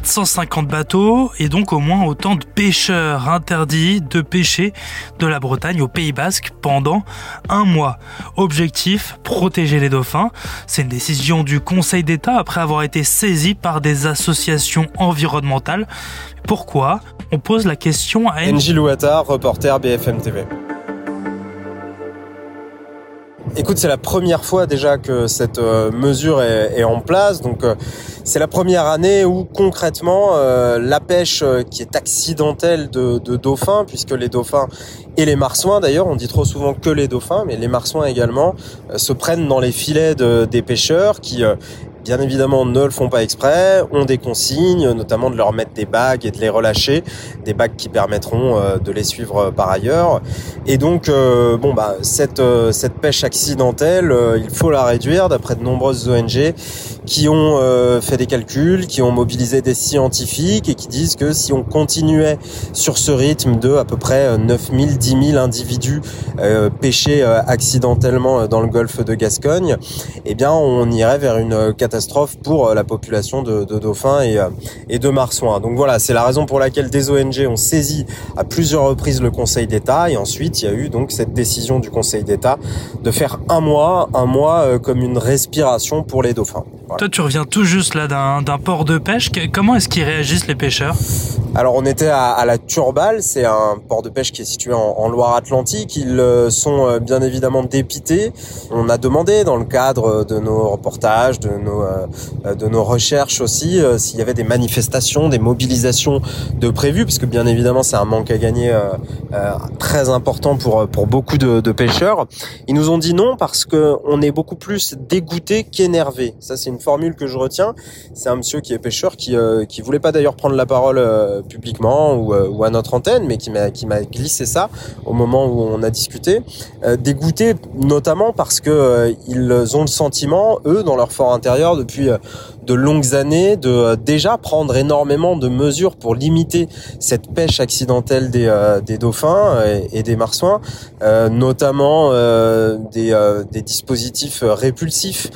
450 bateaux et donc au moins autant de pêcheurs interdits de pêcher de la Bretagne au Pays Basque pendant un mois. Objectif, protéger les dauphins. C'est une décision du Conseil d'État après avoir été saisi par des associations environnementales. Pourquoi? On pose la question à Louattard, reporter BFM TV. Écoute, c'est la première fois déjà que cette euh, mesure est, en place. Donc, euh, c'est la première année où concrètement euh, la pêche qui est accidentelle de, dauphins, puisque les dauphins et les marsouins d'ailleurs, on dit trop souvent que les dauphins, mais les marsouins également, se prennent dans les filets des pêcheurs qui bien évidemment ne le font pas exprès, ont des consignes, notamment de leur mettre des bagues et de les relâcher, des bagues qui permettront euh, de les suivre euh, par ailleurs. Et donc, euh, bon bah cette cette pêche accidentelle, il faut la réduire d'après de nombreuses ONG qui ont fait des calculs, qui ont mobilisé des scientifiques et qui disent que si on continuait sur ce rythme de à peu près 9000, 10 000 individus pêchés accidentellement dans le golfe de Gascogne, eh bien on irait vers une catastrophe pour euh, la population de, dauphins et, euh, et de marsouins. Donc voilà, c'est la raison pour laquelle des ONG ont saisi à plusieurs reprises le Conseil d'État et ensuite il y a eu donc cette décision du Conseil d'État de faire un mois, un mois euh, comme une respiration pour les dauphins. Toi, tu reviens tout juste là d'un port de pêche. Comment est-ce qu'ils réagissent les pêcheurs? Alors on était à, la Turbale, c'est un port de pêche qui est situé en, Loire-Atlantique. Ils euh, sont euh, bien évidemment dépités. On a demandé dans le cadre de nos reportages, de nos, euh, de nos recherches aussi, s'il y avait des manifestations, des mobilisations de prévues, parce que bien évidemment c'est un manque à gagner très important pour, pour beaucoup de, de, pêcheurs. Ils nous ont dit non parce que on est beaucoup plus dégoûté qu'énervé. Ça c'est une formule que je retiens. C'est un monsieur qui est pêcheur qui, qui voulait pas d'ailleurs prendre la parole publiquement euh, ou, à notre antenne, mais qui m'a glissé ça au moment où on a discuté, euh, dégoûté notamment parce que euh, ils ont le sentiment, eux, dans leur fort intérieur, depuis de longues années, de déjà prendre énormément de mesures pour limiter cette pêche accidentelle des, des dauphins et, des marsouins, notamment des, des dispositifs répulsifs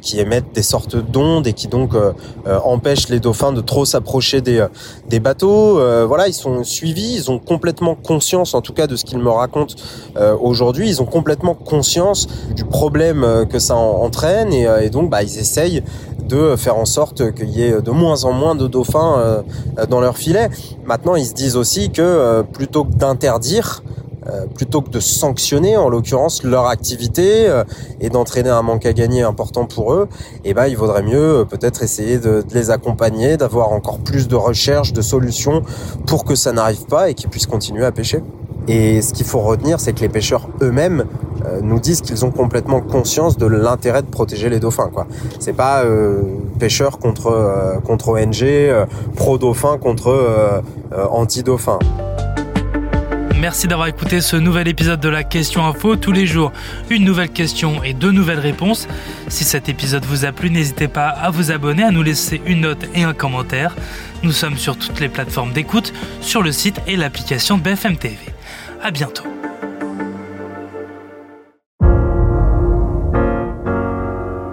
qui émettent des sortes d'ondes et qui donc empêchent les dauphins de trop s'approcher des, des bateaux. Euh, voilà, ils sont suivis, ils ont complètement conscience, en tout cas de ce qu'ils me racontent euh, aujourd'hui, ils ont complètement conscience du problème euh, que ça entraîne et, donc bah, ils essayent de faire en sorte qu'il y ait de moins en moins de dauphins dans leur filet. Maintenant, ils se disent aussi que plutôt que d'interdire, euh, plutôt que de sanctionner en l'occurrence leur activité euh, et d'entraîner un manque à gagner important pour eux, eh ben il vaudrait mieux euh, peut-être essayer de, les accompagner, d'avoir encore plus de recherches, de solutions pour que ça n'arrive pas et qu'ils puissent continuer à pêcher. Et ce qu'il faut retenir, c'est que les pêcheurs eux-mêmes nous disent qu'ils ont complètement conscience de l'intérêt de protéger les dauphins. Quoi, c'est pas pêcheurs contre contre ONG, pro dauphin contre anti dauphin. Merci d'avoir écouté ce nouvel épisode de la Question Info. Tous les jours, une nouvelle question et deux nouvelles réponses. Si cet épisode vous a plu, n'hésitez pas à vous abonner, à nous laisser une note et un commentaire. Nous sommes sur toutes les plateformes d'écoute, sur le site et l'application de BFM TV. À bientôt.